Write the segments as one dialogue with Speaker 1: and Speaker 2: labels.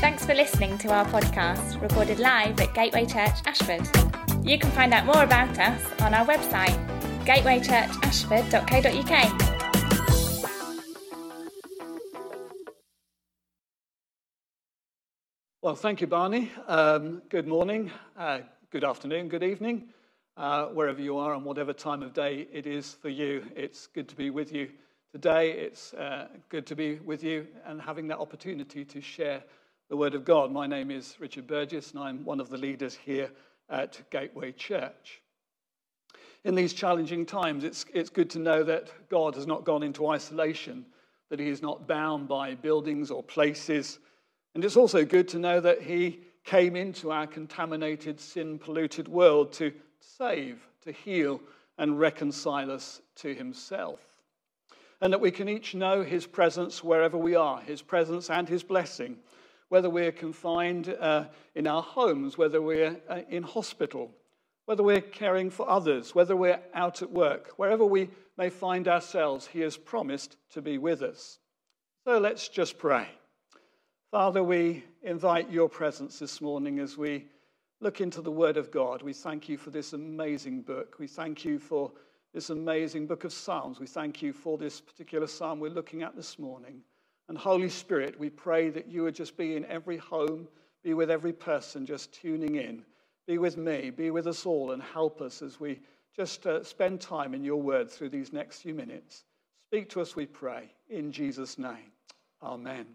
Speaker 1: Thanks for listening to our podcast, recorded live at Gateway Church Ashford. You can find out more about us on our website, gatewaychurchashford.co.uk.
Speaker 2: Well, thank you, Barney. Um, good morning, uh, good afternoon, good evening, uh, wherever you are and whatever time of day it is for you. It's good to be with you today. It's uh, good to be with you and having that opportunity to share the Word of God. My name is Richard Burgess, and I'm one of the leaders here at Gateway Church. In these challenging times, it's, it's good to know that God has not gone into isolation, that He is not bound by buildings or places and it's also good to know that he came into our contaminated, sin polluted world to save, to heal, and reconcile us to himself. And that we can each know his presence wherever we are, his presence and his blessing, whether we're confined uh, in our homes, whether we're uh, in hospital, whether we're caring for others, whether we're out at work, wherever we may find ourselves, he has promised to be with us. So let's just pray. Father, we invite your presence this morning as we look into the Word of God. We thank you for this amazing book. We thank you for this amazing book of Psalms. We thank you for this particular psalm we're looking at this morning. And Holy Spirit, we pray that you would just be in every home, be with every person just tuning in. Be with me, be with us all, and help us as we just uh, spend time in your word through these next few minutes. Speak to us, we pray, in Jesus' name. Amen.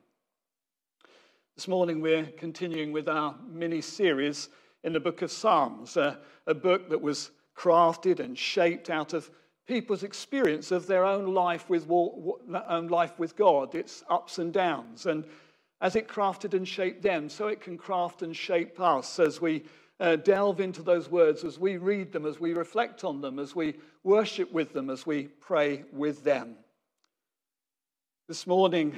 Speaker 2: This morning we're continuing with our mini series in the book of Psalms, a, a book that was crafted and shaped out of people's experience of their own life with, own life with God, its ups and downs. And as it crafted and shaped them, so it can craft and shape us as we uh, delve into those words, as we read them, as we reflect on them, as we worship with them, as we pray with them. This morning,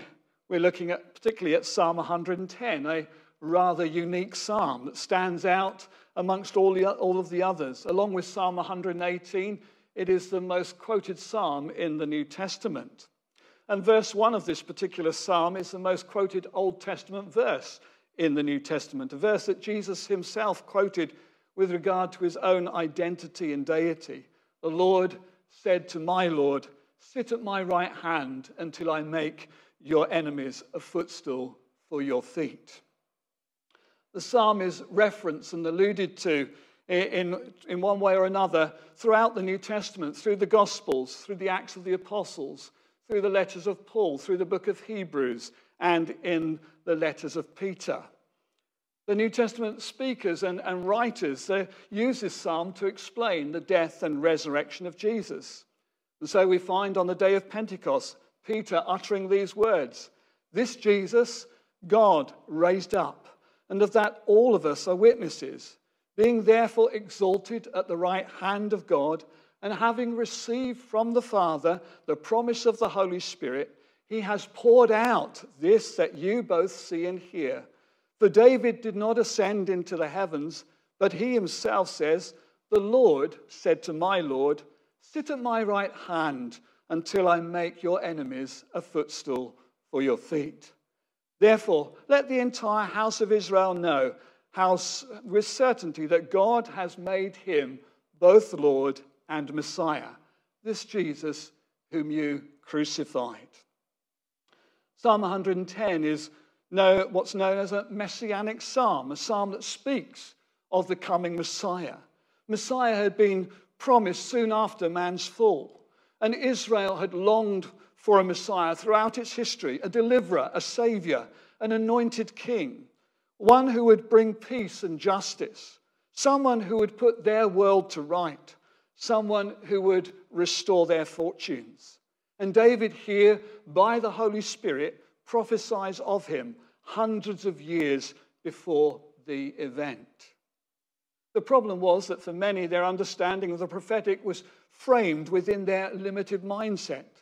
Speaker 2: we're looking at particularly at Psalm 110, a rather unique psalm that stands out amongst all, the, all of the others. Along with Psalm 118, it is the most quoted psalm in the New Testament. And verse 1 of this particular psalm is the most quoted Old Testament verse in the New Testament, a verse that Jesus himself quoted with regard to his own identity and deity. The Lord said to my Lord, Sit at my right hand until I make your enemies a footstool for your feet. The psalm is referenced and alluded to in, in one way or another throughout the New Testament, through the Gospels, through the Acts of the Apostles, through the letters of Paul, through the book of Hebrews, and in the letters of Peter. The New Testament speakers and, and writers use this psalm to explain the death and resurrection of Jesus. And so we find on the day of Pentecost Peter uttering these words This Jesus, God raised up, and of that all of us are witnesses. Being therefore exalted at the right hand of God, and having received from the Father the promise of the Holy Spirit, he has poured out this that you both see and hear. For David did not ascend into the heavens, but he himself says, The Lord said to my Lord, Sit at my right hand until I make your enemies a footstool for your feet. Therefore, let the entire house of Israel know how, with certainty that God has made him both Lord and Messiah, this Jesus whom you crucified. Psalm 110 is know, what's known as a messianic psalm, a psalm that speaks of the coming Messiah. Messiah had been promised soon after man's fall. And Israel had longed for a Messiah throughout its history, a deliverer, a savior, an anointed king, one who would bring peace and justice, someone who would put their world to right, someone who would restore their fortunes. And David, here by the Holy Spirit, prophesies of him hundreds of years before the event. The problem was that for many, their understanding of the prophetic was framed within their limited mindset.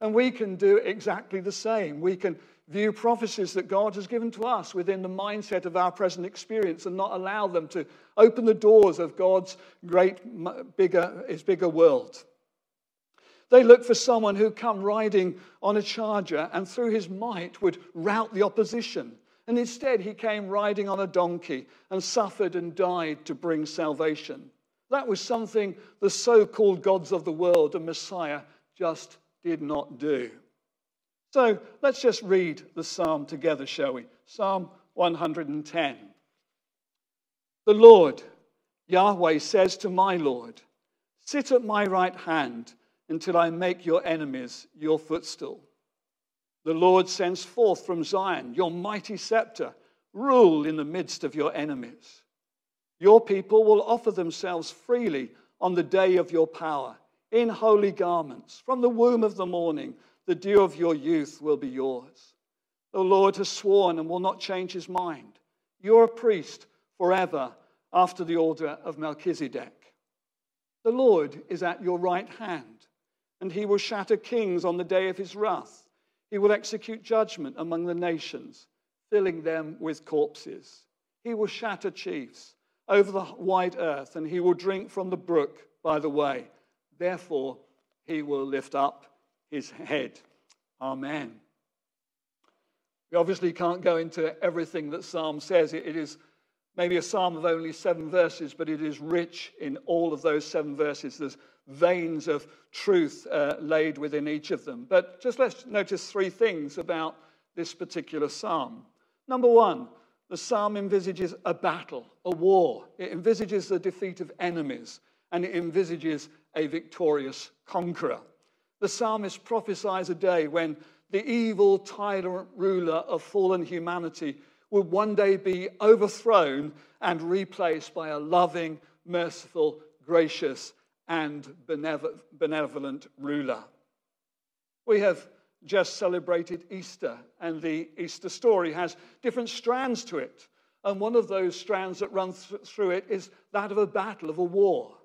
Speaker 2: And we can do exactly the same. We can view prophecies that God has given to us within the mindset of our present experience and not allow them to open the doors of God's great, bigger, his bigger world. They looked for someone who'd come riding on a charger and through his might would rout the opposition. And instead, he came riding on a donkey and suffered and died to bring salvation. That was something the so called gods of the world and Messiah just did not do. So let's just read the psalm together, shall we? Psalm 110. The Lord, Yahweh, says to my Lord, Sit at my right hand until I make your enemies your footstool. The Lord sends forth from Zion your mighty scepter, rule in the midst of your enemies. Your people will offer themselves freely on the day of your power, in holy garments. From the womb of the morning, the dew of your youth will be yours. The Lord has sworn and will not change his mind. You're a priest forever after the order of Melchizedek. The Lord is at your right hand, and he will shatter kings on the day of his wrath. He will execute judgment among the nations, filling them with corpses. He will shatter chiefs over the wide earth, and he will drink from the brook by the way. Therefore, he will lift up his head. Amen. We obviously can't go into everything that Psalm says. It is maybe a psalm of only seven verses, but it is rich in all of those seven verses. There's veins of truth uh, laid within each of them. But just let's notice three things about this particular psalm. Number one, the psalm envisages a battle, a war. It envisages the defeat of enemies, and it envisages a victorious conqueror. The psalmist prophesies a day when the evil tyrant ruler of fallen humanity would one day be overthrown and replaced by a loving, merciful, gracious, and benevolent ruler. We have just celebrated Easter, and the Easter story has different strands to it. And one of those strands that runs through it is that of a battle, of a war.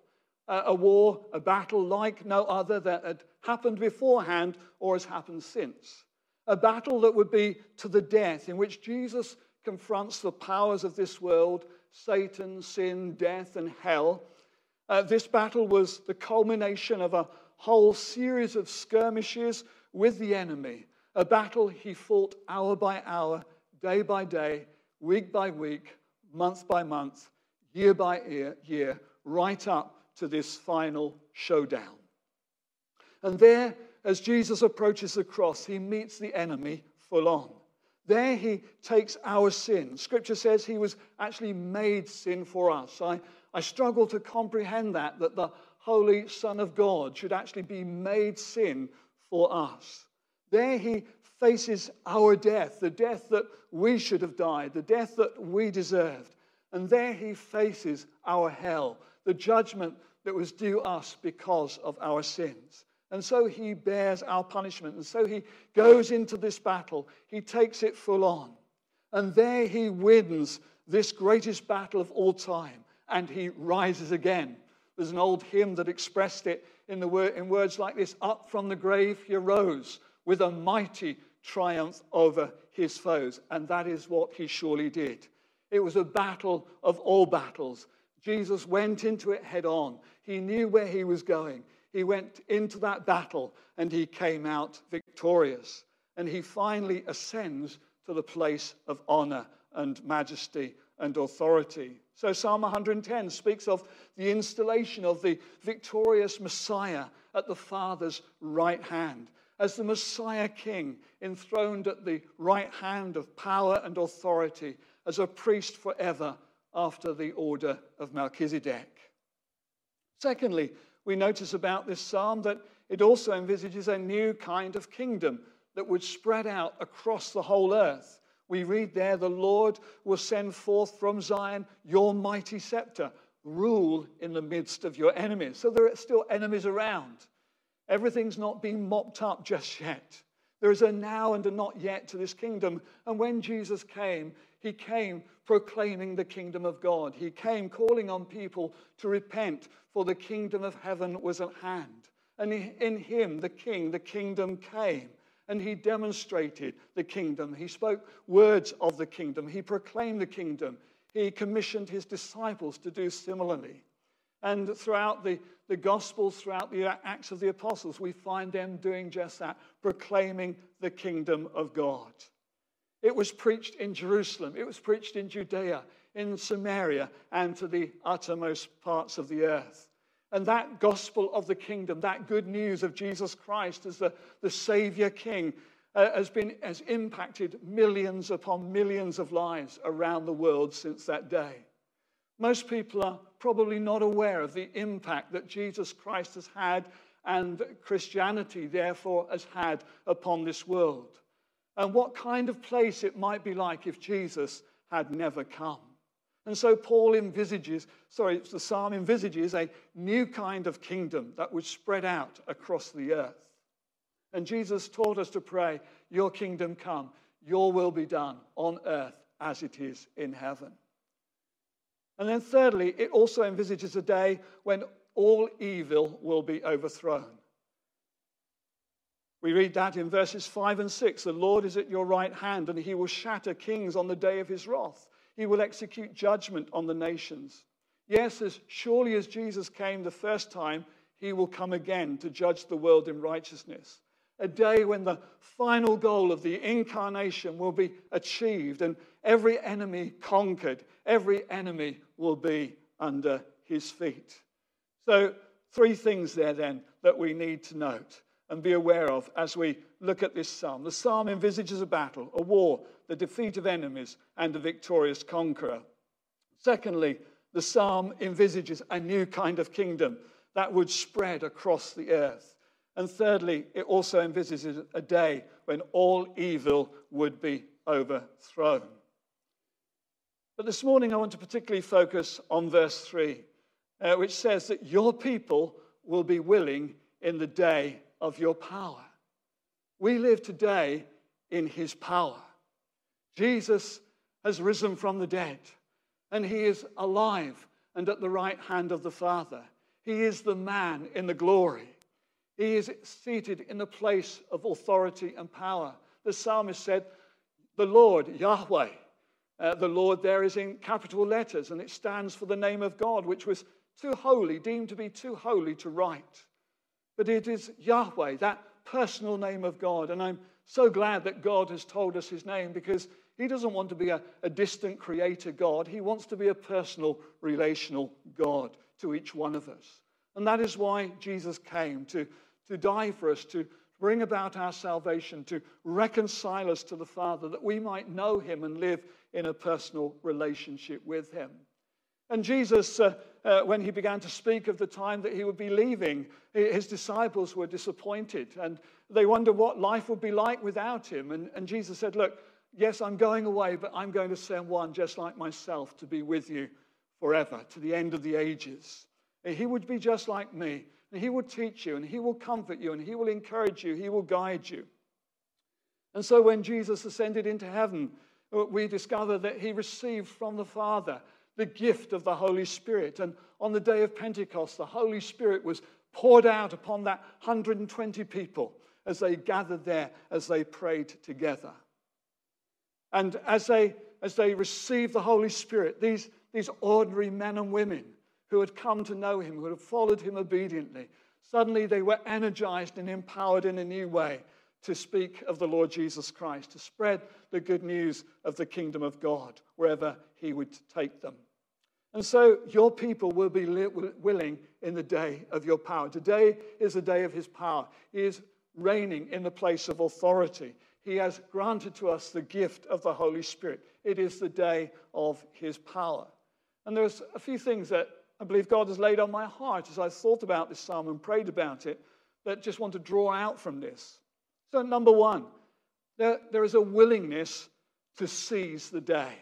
Speaker 2: A war, a battle like no other that had happened beforehand or has happened since. A battle that would be to the death, in which Jesus confronts the powers of this world Satan, sin, death, and hell. Uh, this battle was the culmination of a whole series of skirmishes with the enemy, a battle he fought hour by hour, day by day, week by week, month by month, year by year, year right up to this final showdown. And there, as Jesus approaches the cross, he meets the enemy full on. There he takes our sin. Scripture says he was actually made sin for us. I, I struggle to comprehend that, that the Holy Son of God should actually be made sin for us. There he faces our death, the death that we should have died, the death that we deserved. And there he faces our hell, the judgment that was due us because of our sins. And so he bears our punishment. And so he goes into this battle. He takes it full on. And there he wins this greatest battle of all time. And he rises again. There's an old hymn that expressed it in, the word, in words like this Up from the grave he arose with a mighty triumph over his foes. And that is what he surely did. It was a battle of all battles. Jesus went into it head on. He knew where he was going he went into that battle and he came out victorious. And he finally ascends to the place of honor and majesty and authority. So, Psalm 110 speaks of the installation of the victorious Messiah at the Father's right hand, as the Messiah King, enthroned at the right hand of power and authority, as a priest forever after the order of Melchizedek. Secondly, we notice about this psalm that it also envisages a new kind of kingdom that would spread out across the whole earth. We read there, the Lord will send forth from Zion your mighty scepter, rule in the midst of your enemies. So there are still enemies around. Everything's not been mopped up just yet. There is a now and a not yet to this kingdom. And when Jesus came, he came proclaiming the kingdom of God. He came calling on people to repent, for the kingdom of heaven was at hand. And in him, the king, the kingdom came. And he demonstrated the kingdom. He spoke words of the kingdom. He proclaimed the kingdom. He commissioned his disciples to do similarly. And throughout the, the Gospels, throughout the Acts of the Apostles, we find them doing just that, proclaiming the kingdom of God. It was preached in Jerusalem, it was preached in Judea, in Samaria, and to the uttermost parts of the earth. And that gospel of the kingdom, that good news of Jesus Christ as the, the Savior King, uh, has, been, has impacted millions upon millions of lives around the world since that day. Most people are probably not aware of the impact that Jesus Christ has had and Christianity, therefore, has had upon this world. And what kind of place it might be like if Jesus had never come. And so Paul envisages, sorry, the psalm envisages a new kind of kingdom that would spread out across the earth. And Jesus taught us to pray, Your kingdom come, your will be done on earth as it is in heaven. And then, thirdly, it also envisages a day when all evil will be overthrown. We read that in verses 5 and 6 The Lord is at your right hand, and he will shatter kings on the day of his wrath. He will execute judgment on the nations. Yes, as surely as Jesus came the first time, he will come again to judge the world in righteousness. A day when the final goal of the incarnation will be achieved and every enemy conquered, every enemy will be under his feet. So, three things there then that we need to note and be aware of as we look at this psalm. The psalm envisages a battle, a war, the defeat of enemies, and a victorious conqueror. Secondly, the psalm envisages a new kind of kingdom that would spread across the earth. And thirdly, it also envisages a day when all evil would be overthrown. But this morning, I want to particularly focus on verse 3, uh, which says that your people will be willing in the day of your power. We live today in his power. Jesus has risen from the dead, and he is alive and at the right hand of the Father. He is the man in the glory. He is seated in the place of authority and power. The psalmist said, The Lord, Yahweh, uh, the Lord there is in capital letters, and it stands for the name of God, which was too holy, deemed to be too holy to write. But it is Yahweh, that personal name of God. And I'm so glad that God has told us his name because he doesn't want to be a, a distant creator God. He wants to be a personal, relational God to each one of us. And that is why Jesus came to, to die for us, to bring about our salvation, to reconcile us to the Father, that we might know him and live in a personal relationship with him. And Jesus, uh, uh, when he began to speak of the time that he would be leaving, his disciples were disappointed and they wondered what life would be like without him. And, and Jesus said, Look, yes, I'm going away, but I'm going to send one just like myself to be with you forever, to the end of the ages. He would be just like me, and he will teach you, and he will comfort you, and he will encourage you, he will guide you. And so when Jesus ascended into heaven, uh, we discover that he received from the Father the gift of the Holy Spirit. And on the day of Pentecost, the Holy Spirit was poured out upon that 120 people as they gathered there, as they prayed together. And as they, as they received the Holy Spirit, these, these ordinary men and women who had come to know him, who had followed him obediently, suddenly they were energized and empowered in a new way to speak of the Lord Jesus Christ, to spread the good news of the kingdom of God wherever he would take them. And so your people will be willing in the day of your power. Today is the day of his power. He is reigning in the place of authority. He has granted to us the gift of the Holy Spirit. It is the day of his power. And there's a few things that I believe God has laid on my heart as I thought about this psalm and prayed about it that just want to draw out from this. So, number one, there, there is a willingness to seize the day,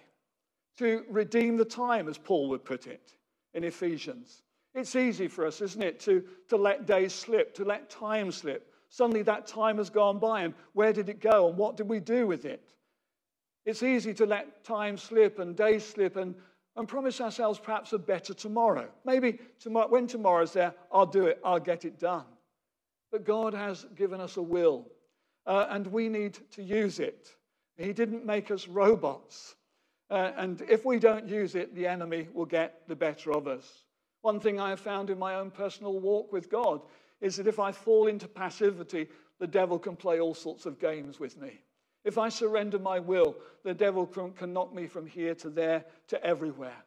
Speaker 2: to redeem the time, as Paul would put it in Ephesians. It's easy for us, isn't it, to, to let days slip, to let time slip. Suddenly that time has gone by, and where did it go, and what did we do with it? It's easy to let time slip and days slip and, and promise ourselves perhaps a better tomorrow. Maybe tomorrow, when tomorrow's there, I'll do it, I'll get it done. But God has given us a will uh, and we need to use it. He didn't make us robots. Uh, and if we don't use it, the enemy will get the better of us. One thing I have found in my own personal walk with God is that if I fall into passivity, the devil can play all sorts of games with me. If I surrender my will, the devil can, can knock me from here to there to everywhere.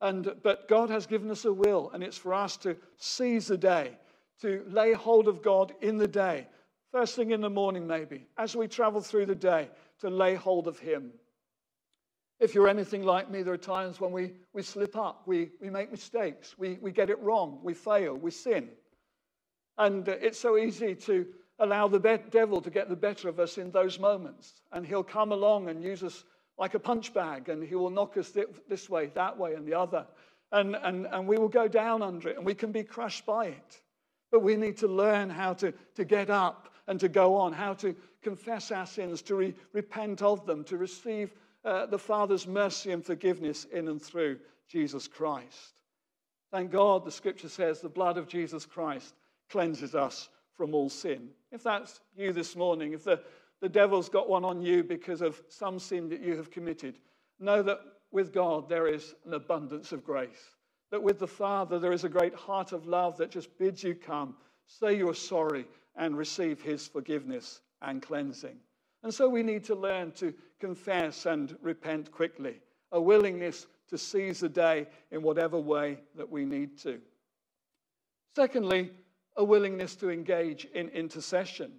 Speaker 2: And, but God has given us a will, and it's for us to seize the day, to lay hold of God in the day, first thing in the morning, maybe, as we travel through the day, to lay hold of Him. If you're anything like me, there are times when we, we slip up, we, we make mistakes, we, we get it wrong, we fail, we sin. And uh, it's so easy to allow the devil to get the better of us in those moments. And he'll come along and use us like a punch bag, and he will knock us this way, that way, and the other. And, and, and we will go down under it, and we can be crushed by it. But we need to learn how to, to get up and to go on, how to confess our sins, to re- repent of them, to receive uh, the Father's mercy and forgiveness in and through Jesus Christ. Thank God, the scripture says the blood of Jesus Christ cleanses us from all sin. If that's you this morning, if the, the devil's got one on you because of some sin that you have committed, know that with God there is an abundance of grace. That with the Father there is a great heart of love that just bids you come, say you're sorry, and receive his forgiveness and cleansing. And so we need to learn to confess and repent quickly, a willingness to seize the day in whatever way that we need to. Secondly, a willingness to engage in intercession,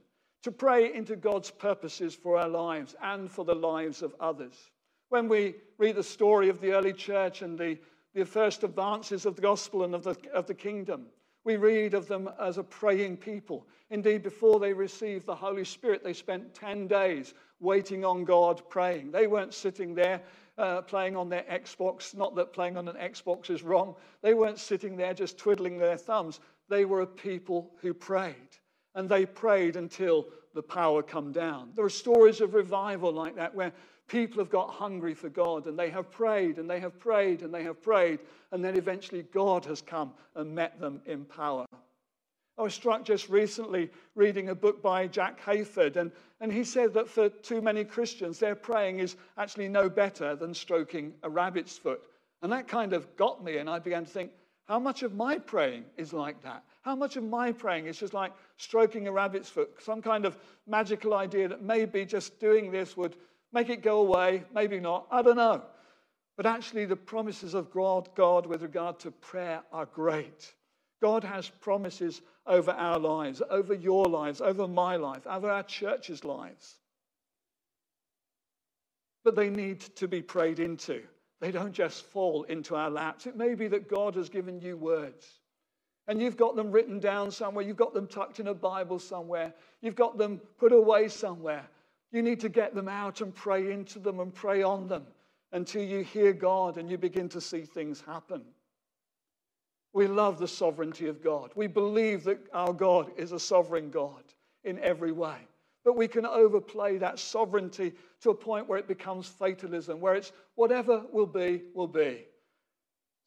Speaker 2: to pray into God's purposes for our lives and for the lives of others. When we read the story of the early church and the, the first advances of the gospel and of the, of the kingdom, we read of them as a praying people. Indeed, before they received the Holy Spirit, they spent 10 days waiting on God, praying. They weren't sitting there uh, playing on their Xbox. Not that playing on an Xbox is wrong. They weren't sitting there just twiddling their thumbs. They were a people who prayed. And they prayed until the power come down. There are stories of revival like that where people have got hungry for God and they have prayed and they have prayed and they have prayed, and then eventually God has come and met them in power. I was struck just recently reading a book by Jack Hayford, and, and he said that for too many Christians, their praying is actually no better than stroking a rabbit's foot. And that kind of got me, and I began to think, how much of my praying is like that? How much of my praying is just like stroking a rabbit's foot? Some kind of magical idea that maybe just doing this would make it go away, maybe not, I don't know. But actually, the promises of God, God with regard to prayer are great. God has promises over our lives, over your lives, over my life, over our church's lives. But they need to be prayed into. They don't just fall into our laps. It may be that God has given you words and you've got them written down somewhere, you've got them tucked in a Bible somewhere, you've got them put away somewhere. You need to get them out and pray into them and pray on them until you hear God and you begin to see things happen. We love the sovereignty of God. We believe that our God is a sovereign God in every way. But we can overplay that sovereignty to a point where it becomes fatalism, where it's whatever will be, will be.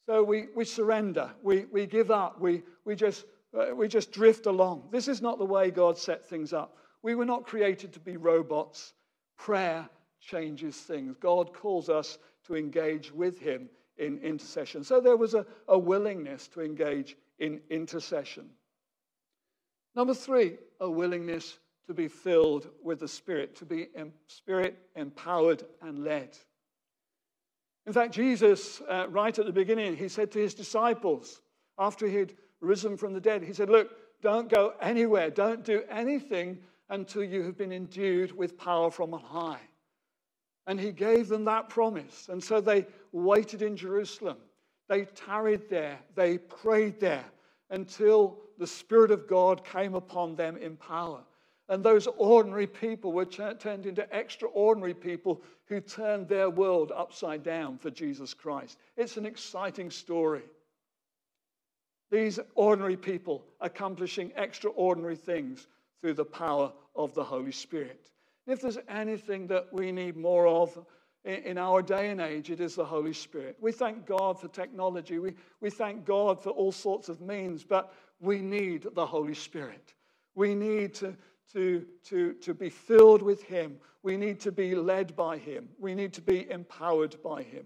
Speaker 2: So we, we surrender, we, we give up, we, we, just, uh, we just drift along. This is not the way God set things up. We were not created to be robots. Prayer changes things. God calls us to engage with Him in intercession. So there was a, a willingness to engage in intercession. Number three, a willingness to be filled with the Spirit, to be Spirit empowered and led. In fact, Jesus, uh, right at the beginning, he said to his disciples, after he had risen from the dead, he said, Look, don't go anywhere, don't do anything until you have been endued with power from on high. And he gave them that promise. And so they waited in Jerusalem. They tarried there. They prayed there until the Spirit of God came upon them in power. And those ordinary people were turned into extraordinary people who turned their world upside down for Jesus Christ. It's an exciting story. These ordinary people accomplishing extraordinary things through the power of the Holy Spirit. If there's anything that we need more of in our day and age, it is the Holy Spirit. We thank God for technology, we, we thank God for all sorts of means, but we need the Holy Spirit. We need to, to, to, to be filled with Him, we need to be led by Him, we need to be empowered by Him.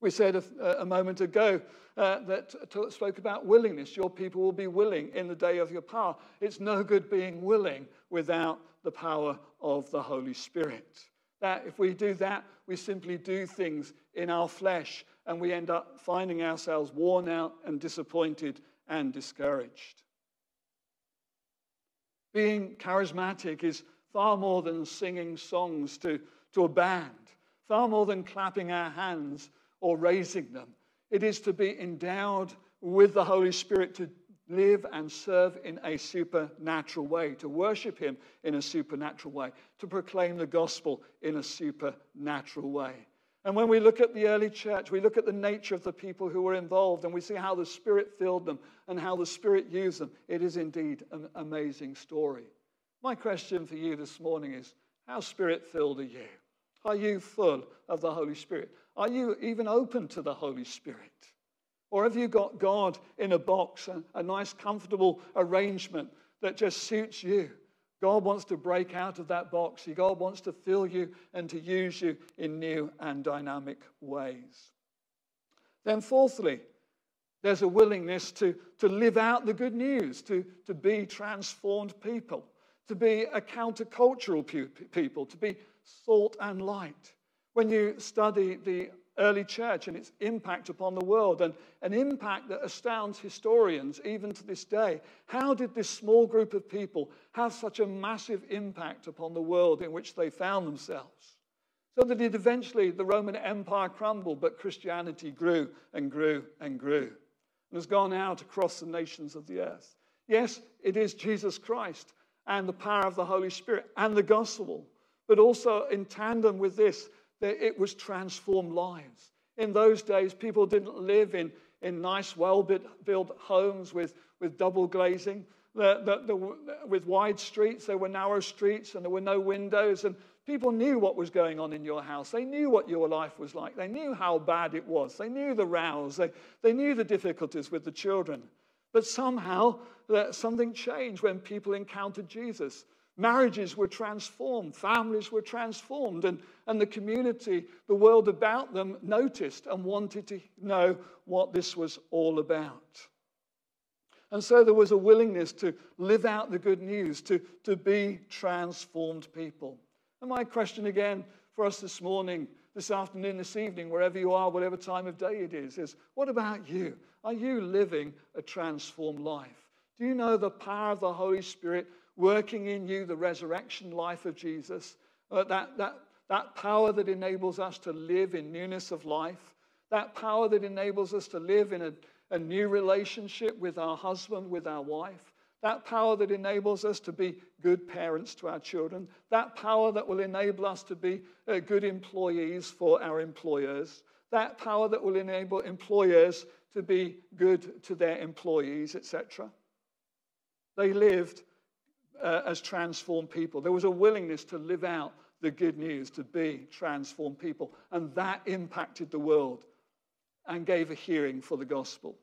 Speaker 2: We said a, a moment ago uh, that spoke about willingness. Your people will be willing in the day of your power. It's no good being willing without the power of the Holy Spirit. That if we do that, we simply do things in our flesh and we end up finding ourselves worn out and disappointed and discouraged. Being charismatic is far more than singing songs to, to a band, far more than clapping our hands or raising them. It is to be endowed with the Holy Spirit to live and serve in a supernatural way, to worship Him in a supernatural way, to proclaim the gospel in a supernatural way. And when we look at the early church, we look at the nature of the people who were involved and we see how the Spirit filled them and how the Spirit used them. It is indeed an amazing story. My question for you this morning is how Spirit filled are you? Are you full of the Holy Spirit? Are you even open to the Holy Spirit? Or have you got God in a box, a, a nice, comfortable arrangement that just suits you? God wants to break out of that box. God wants to fill you and to use you in new and dynamic ways. Then, fourthly, there's a willingness to, to live out the good news, to, to be transformed people, to be a countercultural people, to be salt and light. When you study the early church and its impact upon the world, and an impact that astounds historians even to this day. How did this small group of people have such a massive impact upon the world in which they found themselves? So that it eventually, the Roman Empire crumbled, but Christianity grew and grew and grew and has gone out across the nations of the earth. Yes, it is Jesus Christ and the power of the Holy Spirit and the gospel, but also in tandem with this, it was transformed lives. In those days, people didn't live in, in nice, well built homes with, with double glazing. The, the, the, with wide streets, there were narrow streets and there were no windows. And people knew what was going on in your house. They knew what your life was like. They knew how bad it was. They knew the rows. They, they knew the difficulties with the children. But somehow, something changed when people encountered Jesus. Marriages were transformed, families were transformed, and, and the community, the world about them, noticed and wanted to know what this was all about. And so there was a willingness to live out the good news, to, to be transformed people. And my question again for us this morning, this afternoon, this evening, wherever you are, whatever time of day it is, is what about you? Are you living a transformed life? Do you know the power of the Holy Spirit working in you the resurrection life of Jesus, uh, that, that, that power that enables us to live in newness of life, that power that enables us to live in a, a new relationship with our husband, with our wife, that power that enables us to be good parents to our children, that power that will enable us to be uh, good employees for our employers, that power that will enable employers to be good to their employees, etc. They lived uh, as transformed people. There was a willingness to live out the good news, to be transformed people. And that impacted the world and gave a hearing for the gospel.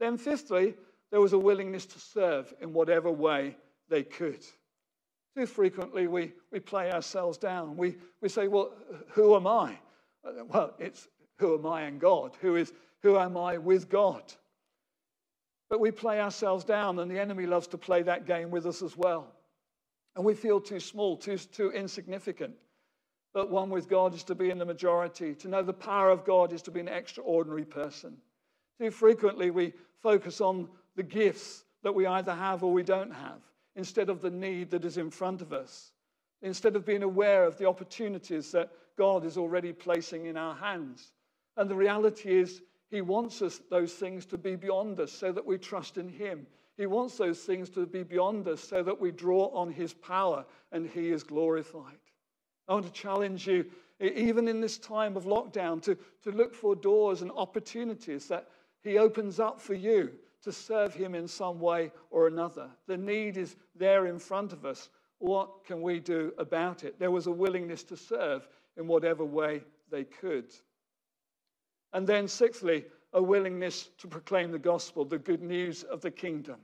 Speaker 2: Then, fifthly, there was a willingness to serve in whatever way they could. Too frequently, we, we play ourselves down. We, we say, Well, who am I? Well, it's who am I in God? Who, is, who am I with God? But we play ourselves down, and the enemy loves to play that game with us as well. And we feel too small, too, too insignificant. But one with God is to be in the majority. To know the power of God is to be an extraordinary person. Too frequently, we focus on the gifts that we either have or we don't have, instead of the need that is in front of us, instead of being aware of the opportunities that God is already placing in our hands. And the reality is, he wants us, those things to be beyond us so that we trust in Him. He wants those things to be beyond us so that we draw on His power and He is glorified. I want to challenge you, even in this time of lockdown, to, to look for doors and opportunities that He opens up for you to serve Him in some way or another. The need is there in front of us. What can we do about it? There was a willingness to serve in whatever way they could. And then, sixthly, a willingness to proclaim the gospel, the good news of the kingdom.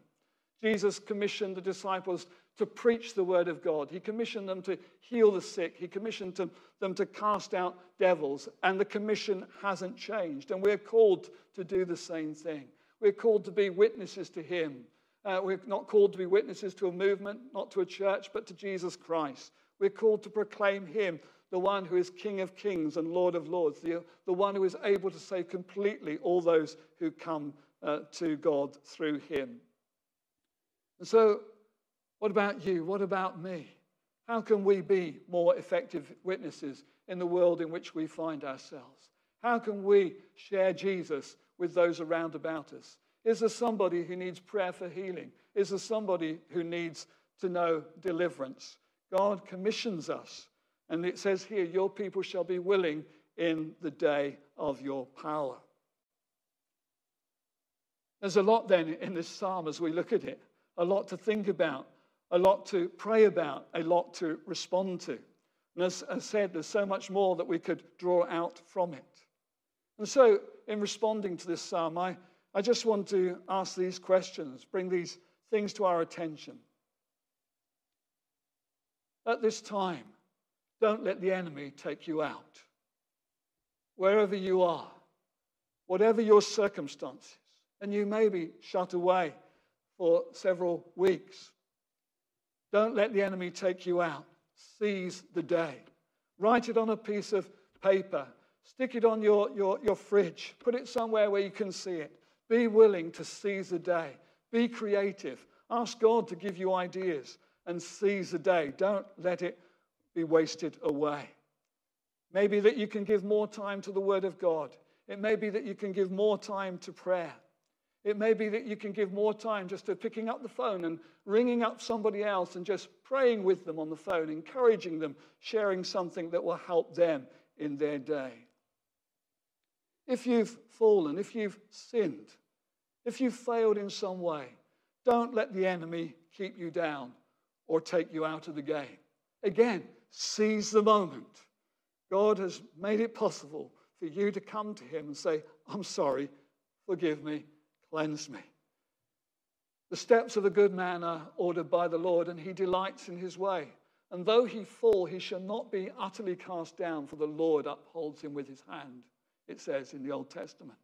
Speaker 2: Jesus commissioned the disciples to preach the word of God. He commissioned them to heal the sick. He commissioned them, to cast out devils. And the commission hasn't changed. And we're called to do the same thing. We're called to be witnesses to Him. Uh, we're not called to be witnesses to a movement, not to a church, but to Jesus Christ. We're called to proclaim Him, the one who is King of kings and Lord of lords, the, the one who is able to save completely all those who come uh, to God through Him. And so, what about you? What about me? How can we be more effective witnesses in the world in which we find ourselves? How can we share Jesus with those around about us? Is there somebody who needs prayer for healing? Is there somebody who needs to know deliverance? God commissions us. And it says here, Your people shall be willing in the day of your power. There's a lot then in this psalm as we look at it, a lot to think about, a lot to pray about, a lot to respond to. And as I said, there's so much more that we could draw out from it. And so, in responding to this psalm, I, I just want to ask these questions, bring these things to our attention. At this time, don't let the enemy take you out. Wherever you are, whatever your circumstances, and you may be shut away for several weeks, don't let the enemy take you out. Seize the day. Write it on a piece of paper. Stick it on your, your, your fridge. Put it somewhere where you can see it. Be willing to seize the day. Be creative. Ask God to give you ideas and seize the day. Don't let it be wasted away. Maybe that you can give more time to the Word of God. It may be that you can give more time to prayer. It may be that you can give more time just to picking up the phone and ringing up somebody else and just praying with them on the phone, encouraging them, sharing something that will help them in their day. If you've fallen, if you've sinned, if you've failed in some way, don't let the enemy keep you down or take you out of the game. Again, seize the moment. God has made it possible for you to come to Him and say, I'm sorry, forgive me, cleanse me. The steps of a good man are ordered by the Lord, and he delights in his way. And though he fall, he shall not be utterly cast down, for the Lord upholds him with his hand, it says in the Old Testament.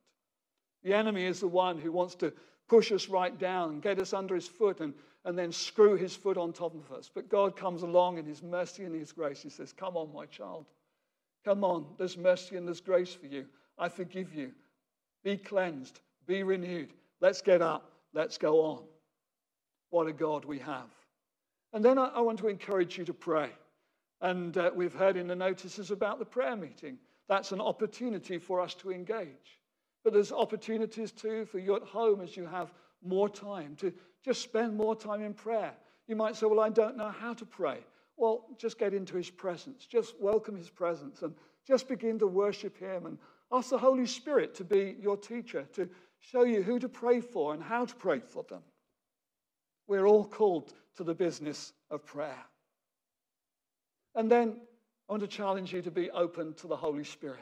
Speaker 2: The enemy is the one who wants to push us right down and get us under his foot and, and then screw his foot on top of us. But God comes along in his mercy and his grace. He says, Come on, my child. Come on. There's mercy and there's grace for you. I forgive you. Be cleansed. Be renewed. Let's get up. Let's go on. What a God we have. And then I, I want to encourage you to pray. And uh, we've heard in the notices about the prayer meeting. That's an opportunity for us to engage. But there's opportunities too for you at home as you have more time to just spend more time in prayer. You might say, Well, I don't know how to pray. Well, just get into his presence, just welcome his presence, and just begin to worship him and ask the Holy Spirit to be your teacher, to show you who to pray for and how to pray for them. We're all called to the business of prayer. And then I want to challenge you to be open to the Holy Spirit.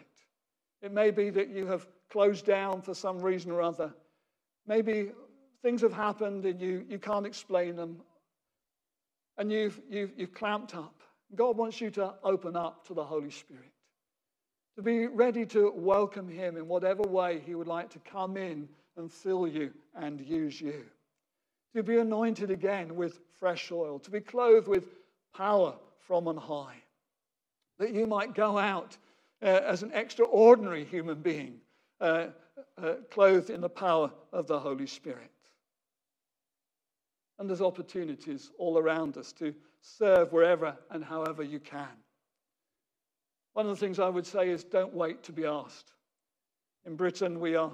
Speaker 2: It may be that you have closed down for some reason or other. Maybe things have happened and you, you can't explain them. And you've, you've, you've clamped up. God wants you to open up to the Holy Spirit, to be ready to welcome Him in whatever way He would like to come in and fill you and use you, to be anointed again with fresh oil, to be clothed with power from on high, that you might go out uh, as an extraordinary human being, uh, uh, clothed in the power of the Holy Spirit. And there's opportunities all around us to serve wherever and however you can. One of the things I would say is don't wait to be asked. In Britain, we are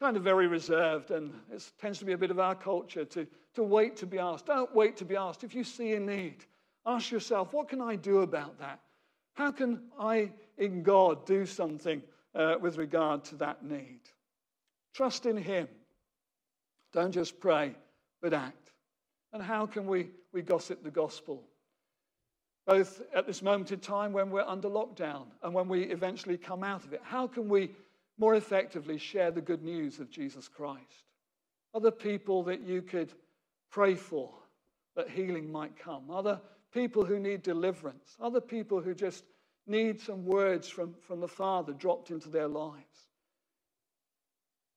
Speaker 2: kind of very reserved, and it tends to be a bit of our culture to, to wait to be asked. Don't wait to be asked. If you see a need, ask yourself, what can I do about that? How can I, in God, do something uh, with regard to that need? Trust in Him. Don't just pray, but act. And how can we, we gossip the gospel? Both at this moment in time when we're under lockdown and when we eventually come out of it. How can we more effectively share the good news of Jesus Christ? Other people that you could pray for, that healing might come, other people who need deliverance, other people who just need some words from, from the Father dropped into their lives.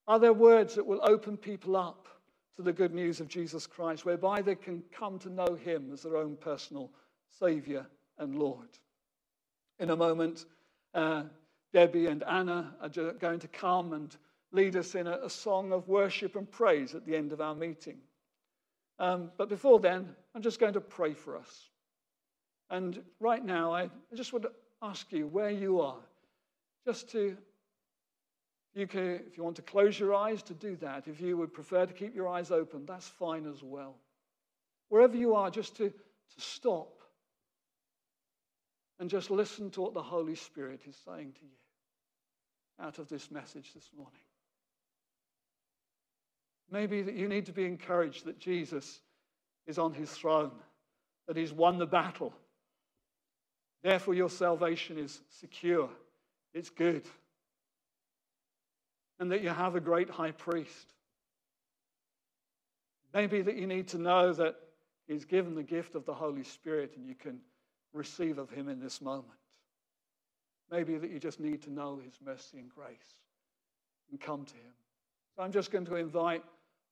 Speaker 2: Are there words that will open people up to the good news of Jesus Christ, whereby they can come to know Him as their own personal Savior and Lord? In a moment, uh, Debbie and Anna are going to come and lead us in a, a, song of worship and praise at the end of our meeting. Um, but before then, I'm just going to pray for us. And right now, I, just would ask you where you are, just to you can, if you want to close your eyes, to do that. If you would prefer to keep your eyes open, that's fine as well. Wherever you are, just to, to stop and just listen to what the Holy Spirit is saying to you out of this message this morning. Maybe that you need to be encouraged that Jesus is on his throne, that he's won the battle. Therefore, your salvation is secure, it's good and that you have a great high priest. Maybe that you need to know that he's given the gift of the Holy Spirit and you can receive of him in this moment. Maybe that you just need to know his mercy and grace and come to him. So I'm just going to invite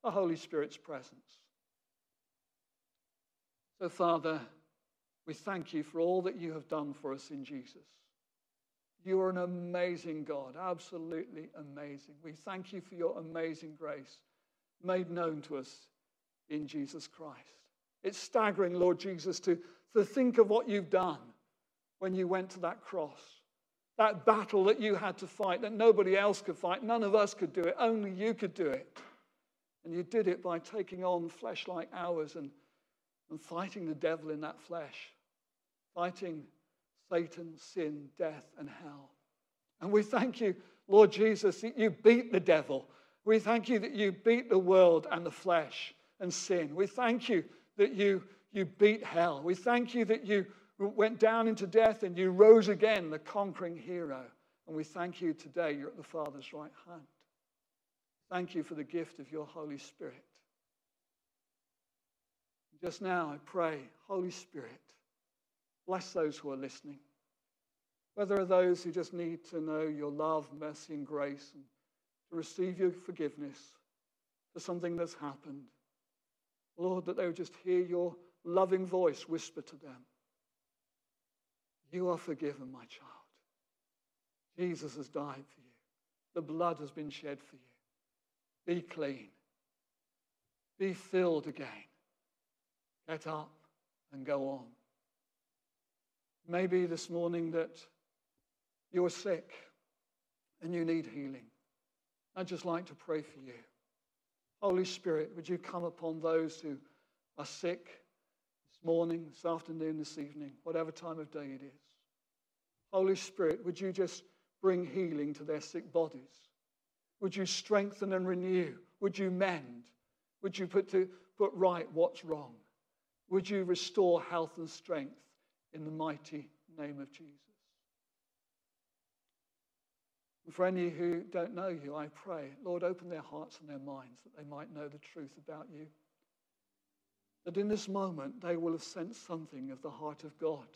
Speaker 2: the Holy Spirit's presence. So, Father, we thank you for all that you have done for us in Jesus. You are an amazing God, absolutely amazing. We thank you for your amazing grace made known to us in Jesus Christ. It's staggering, Lord Jesus, to, to think of what you've done when you went to that cross. That battle that you had to fight, that nobody else could fight, none of us could do it, only you could do it. And you did it by taking on flesh like ours and, and fighting the devil in that flesh, fighting Satan, sin, death, and hell. And we thank you, Lord Jesus, that you beat the devil. We thank you that you beat the world and the flesh and sin. We thank you that you, you beat hell. We thank you that you went down into death and you rose again, the conquering hero. And we thank you today, you're at the Father's right hand. Thank you for the gift of your Holy Spirit. Just now, I pray, Holy Spirit, Bless those who are listening. Whether are those who just need to know your love, mercy, and grace, and to receive your forgiveness for something that's happened. Lord, that they would just hear your loving voice whisper to them You are forgiven, my child. Jesus has died for you, the blood has been shed for you. Be clean, be filled again. Get up and go on. Maybe this morning that you're sick and you need healing. I'd just like to pray for you. Holy Spirit, would you come upon those who are sick this morning, this afternoon, this evening, whatever time of day it is? Holy Spirit, would you just bring healing to their sick bodies? Would you strengthen and renew? Would you mend? Would you put, to, put right what's wrong? Would you restore health and strength? in the mighty name of Jesus. And for any who don't know you, I pray, Lord, open their hearts and their minds that they might know the truth about you. That in this moment they will have sensed something of the heart of God.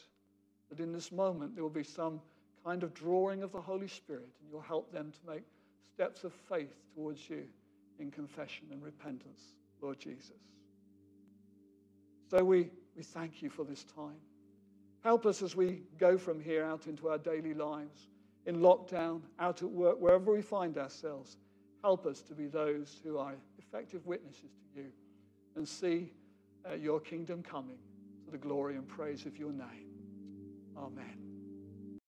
Speaker 2: That in this moment there will be some kind of drawing of the Holy Spirit, and you'll help them to make steps of faith towards you in confession and repentance, Lord Jesus. So we, we thank you for this time. Help us as we go from here out into our daily lives, in lockdown, out at work, wherever we find ourselves. Help us to be those who are effective witnesses to you and see uh, your kingdom coming to the glory and praise of your name. Amen.